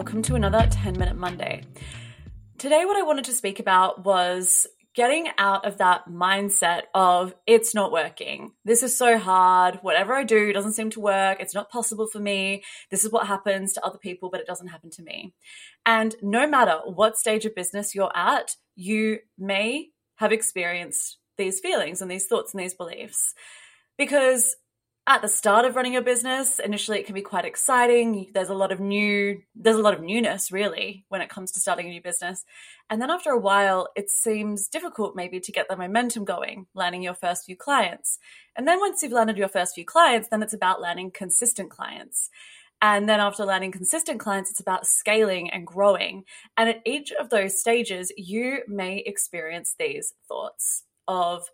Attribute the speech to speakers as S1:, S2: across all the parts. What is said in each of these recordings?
S1: welcome to another 10 Minute Monday. Today, what I wanted to speak about was getting out of that mindset of it's not working. This is so hard. Whatever I do doesn't seem to work. It's not possible for me. This is what happens to other people, but it doesn't happen to me. And no matter what stage of business you're at, you may have experienced these feelings and these thoughts and these beliefs. Because at the start of running your business, initially it can be quite exciting. There's a lot of new, there's a lot of newness really when it comes to starting a new business. And then after a while, it seems difficult maybe to get the momentum going, landing your first few clients. And then once you've landed your first few clients, then it's about landing consistent clients. And then after landing consistent clients, it's about scaling and growing. And at each of those stages, you may experience these thoughts of,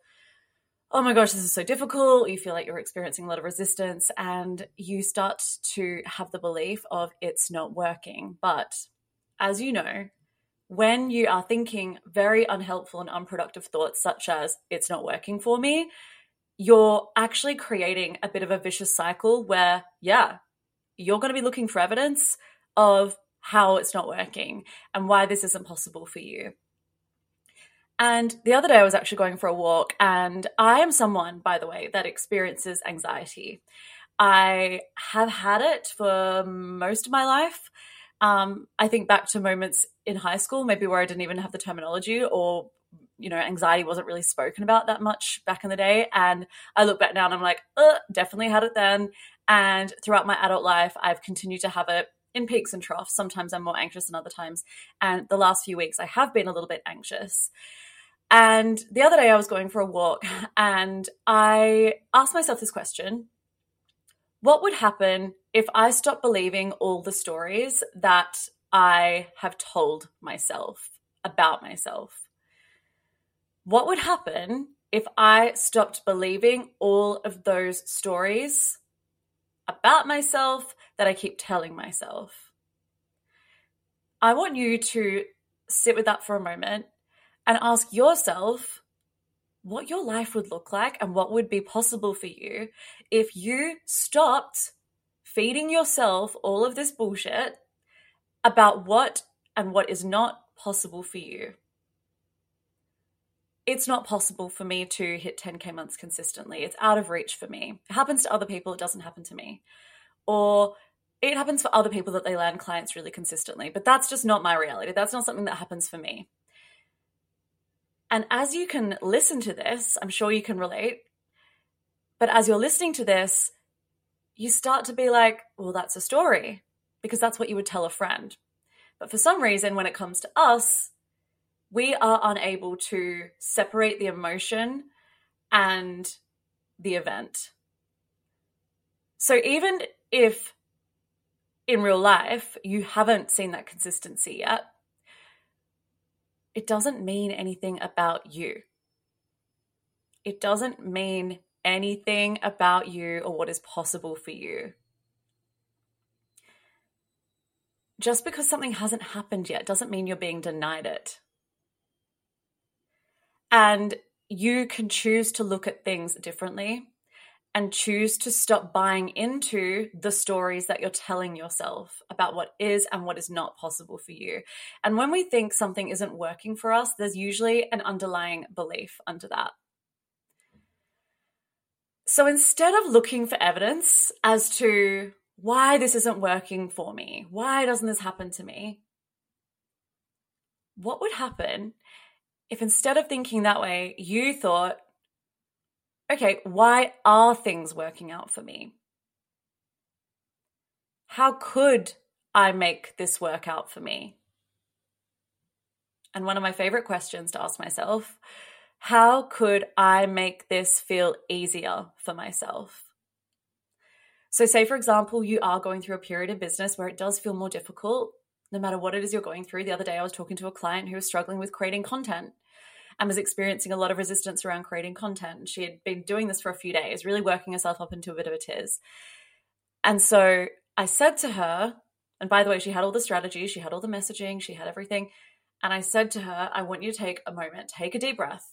S1: oh my gosh, this is so difficult. You feel like you're experiencing a lot of resistance and you start to have the belief of it's not working. But as you know, when you are thinking very unhelpful and unproductive thoughts, such as it's not working for me, you're actually creating a bit of a vicious cycle where, yeah, you're going to be looking for evidence of how it's not working and why this isn't possible for you. And the other day, I was actually going for a walk, and I am someone, by the way, that experiences anxiety. I have had it for most of my life. Um, I think back to moments in high school, maybe where I didn't even have the terminology or you know, anxiety wasn't really spoken about that much back in the day. And I look back now and I'm like, uh, definitely had it then. And throughout my adult life, I've continued to have it in peaks and troughs. Sometimes I'm more anxious than other times. And the last few weeks, I have been a little bit anxious. And the other day I was going for a walk and I asked myself this question What would happen if I stopped believing all the stories that I have told myself about myself? What would happen if I stopped believing all of those stories about myself that I keep telling myself? I want you to sit with that for a moment and ask yourself what your life would look like and what would be possible for you if you stopped feeding yourself all of this bullshit about what and what is not possible for you. It's not possible for me to hit 10K months consistently. It's out of reach for me. It happens to other people, it doesn't happen to me. Or it happens for other people that they land clients really consistently, but that's just not my reality. That's not something that happens for me. And as you can listen to this, I'm sure you can relate. But as you're listening to this, you start to be like, well, that's a story, because that's what you would tell a friend. But for some reason, when it comes to us, we are unable to separate the emotion and the event. So even if in real life you haven't seen that consistency yet, it doesn't mean anything about you. It doesn't mean anything about you or what is possible for you. Just because something hasn't happened yet doesn't mean you're being denied it. And you can choose to look at things differently and choose to stop buying into the stories that you're telling yourself about what is and what is not possible for you. And when we think something isn't working for us, there's usually an underlying belief under that. So instead of looking for evidence as to why this isn't working for me, why doesn't this happen to me? What would happen if instead of thinking that way, you thought, okay, why are things working out for me? How could I make this work out for me? And one of my favorite questions to ask myself how could I make this feel easier for myself? So, say for example, you are going through a period of business where it does feel more difficult, no matter what it is you're going through. The other day, I was talking to a client who was struggling with creating content and was experiencing a lot of resistance around creating content. She had been doing this for a few days, really working herself up into a bit of a tiz. And so I said to her, and by the way, she had all the strategies, she had all the messaging, she had everything. And I said to her, I want you to take a moment, take a deep breath,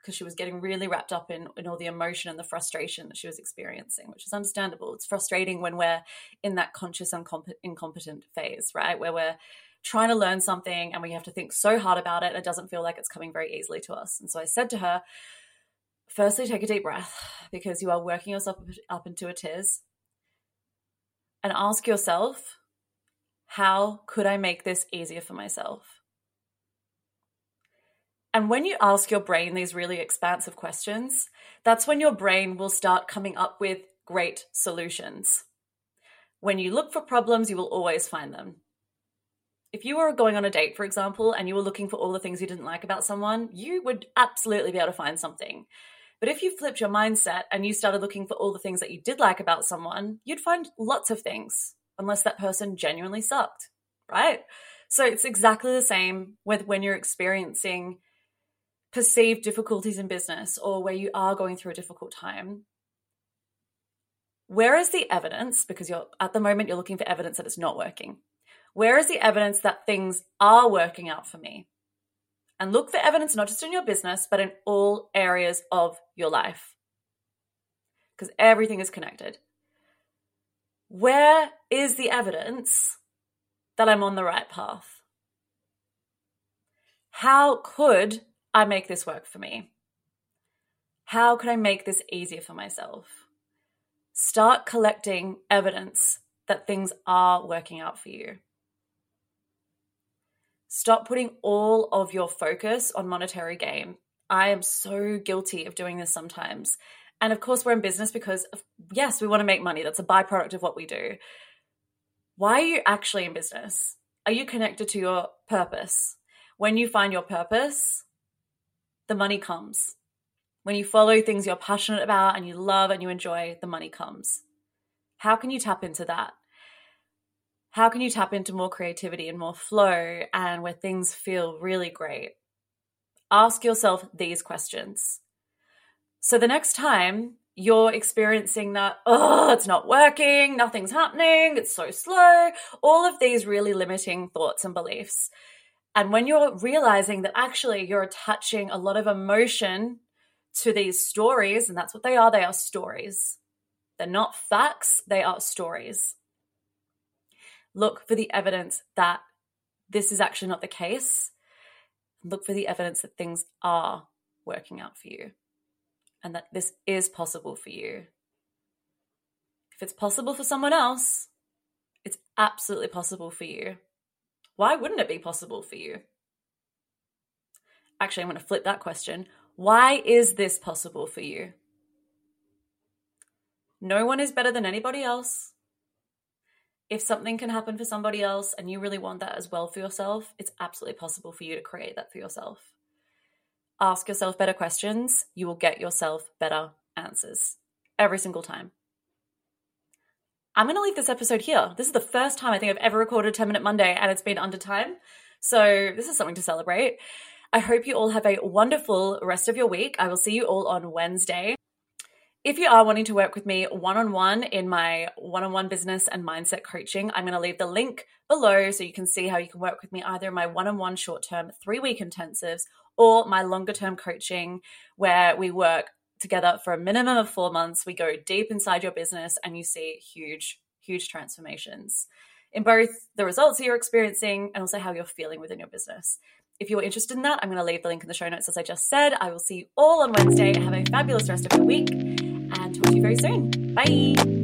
S1: because she was getting really wrapped up in, in all the emotion and the frustration that she was experiencing, which is understandable. It's frustrating when we're in that conscious incomp- incompetent phase, right? Where we're trying to learn something and we have to think so hard about it, it doesn't feel like it's coming very easily to us. And so I said to her, firstly, take a deep breath because you are working yourself up into a tiz and ask yourself, how could I make this easier for myself? And when you ask your brain these really expansive questions, that's when your brain will start coming up with great solutions. When you look for problems, you will always find them. If you were going on a date, for example, and you were looking for all the things you didn't like about someone, you would absolutely be able to find something. But if you flipped your mindset and you started looking for all the things that you did like about someone, you'd find lots of things, unless that person genuinely sucked, right? So it's exactly the same with when you're experiencing perceived difficulties in business or where you are going through a difficult time, where is the evidence? Because you're at the moment you're looking for evidence that it's not working. Where is the evidence that things are working out for me? And look for evidence not just in your business, but in all areas of your life. Because everything is connected. Where is the evidence that I'm on the right path? How could I make this work for me? How could I make this easier for myself? Start collecting evidence that things are working out for you. Stop putting all of your focus on monetary gain. I am so guilty of doing this sometimes. And of course, we're in business because, yes, we want to make money. That's a byproduct of what we do. Why are you actually in business? Are you connected to your purpose? When you find your purpose, the money comes. When you follow things you're passionate about and you love and you enjoy, the money comes. How can you tap into that? How can you tap into more creativity and more flow and where things feel really great? Ask yourself these questions. So the next time you're experiencing that, oh, it's not working, nothing's happening, it's so slow, all of these really limiting thoughts and beliefs, and when you're realizing that actually you're attaching a lot of emotion to these stories, and that's what they are, they are stories. They're not facts, they are stories. Look for the evidence that this is actually not the case. Look for the evidence that things are working out for you and that this is possible for you. If it's possible for someone else, it's absolutely possible for you. Why wouldn't it be possible for you? Actually, I'm going to flip that question. Why is this possible for you? No one is better than anybody else. If something can happen for somebody else and you really want that as well for yourself, it's absolutely possible for you to create that for yourself. Ask yourself better questions. You will get yourself better answers every single time. I'm going to leave this episode here. This is the first time I think I've ever recorded 10 Minute Monday and it's been under time. So this is something to celebrate. I hope you all have a wonderful rest of your week. I will see you all on Wednesday. If you are wanting to work with me one on one in my one on one business and mindset coaching, I'm going to leave the link below so you can see how you can work with me either in my one on one short term three week intensives or my longer term coaching where we work together for a minimum of four months. We go deep inside your business and you see huge, huge transformations in both the results you're experiencing and also how you're feeling within your business. If you're interested in that, I'm going to leave the link in the show notes as I just said. I will see you all on Wednesday. Have a fabulous rest of your week talk to you very soon. Bye.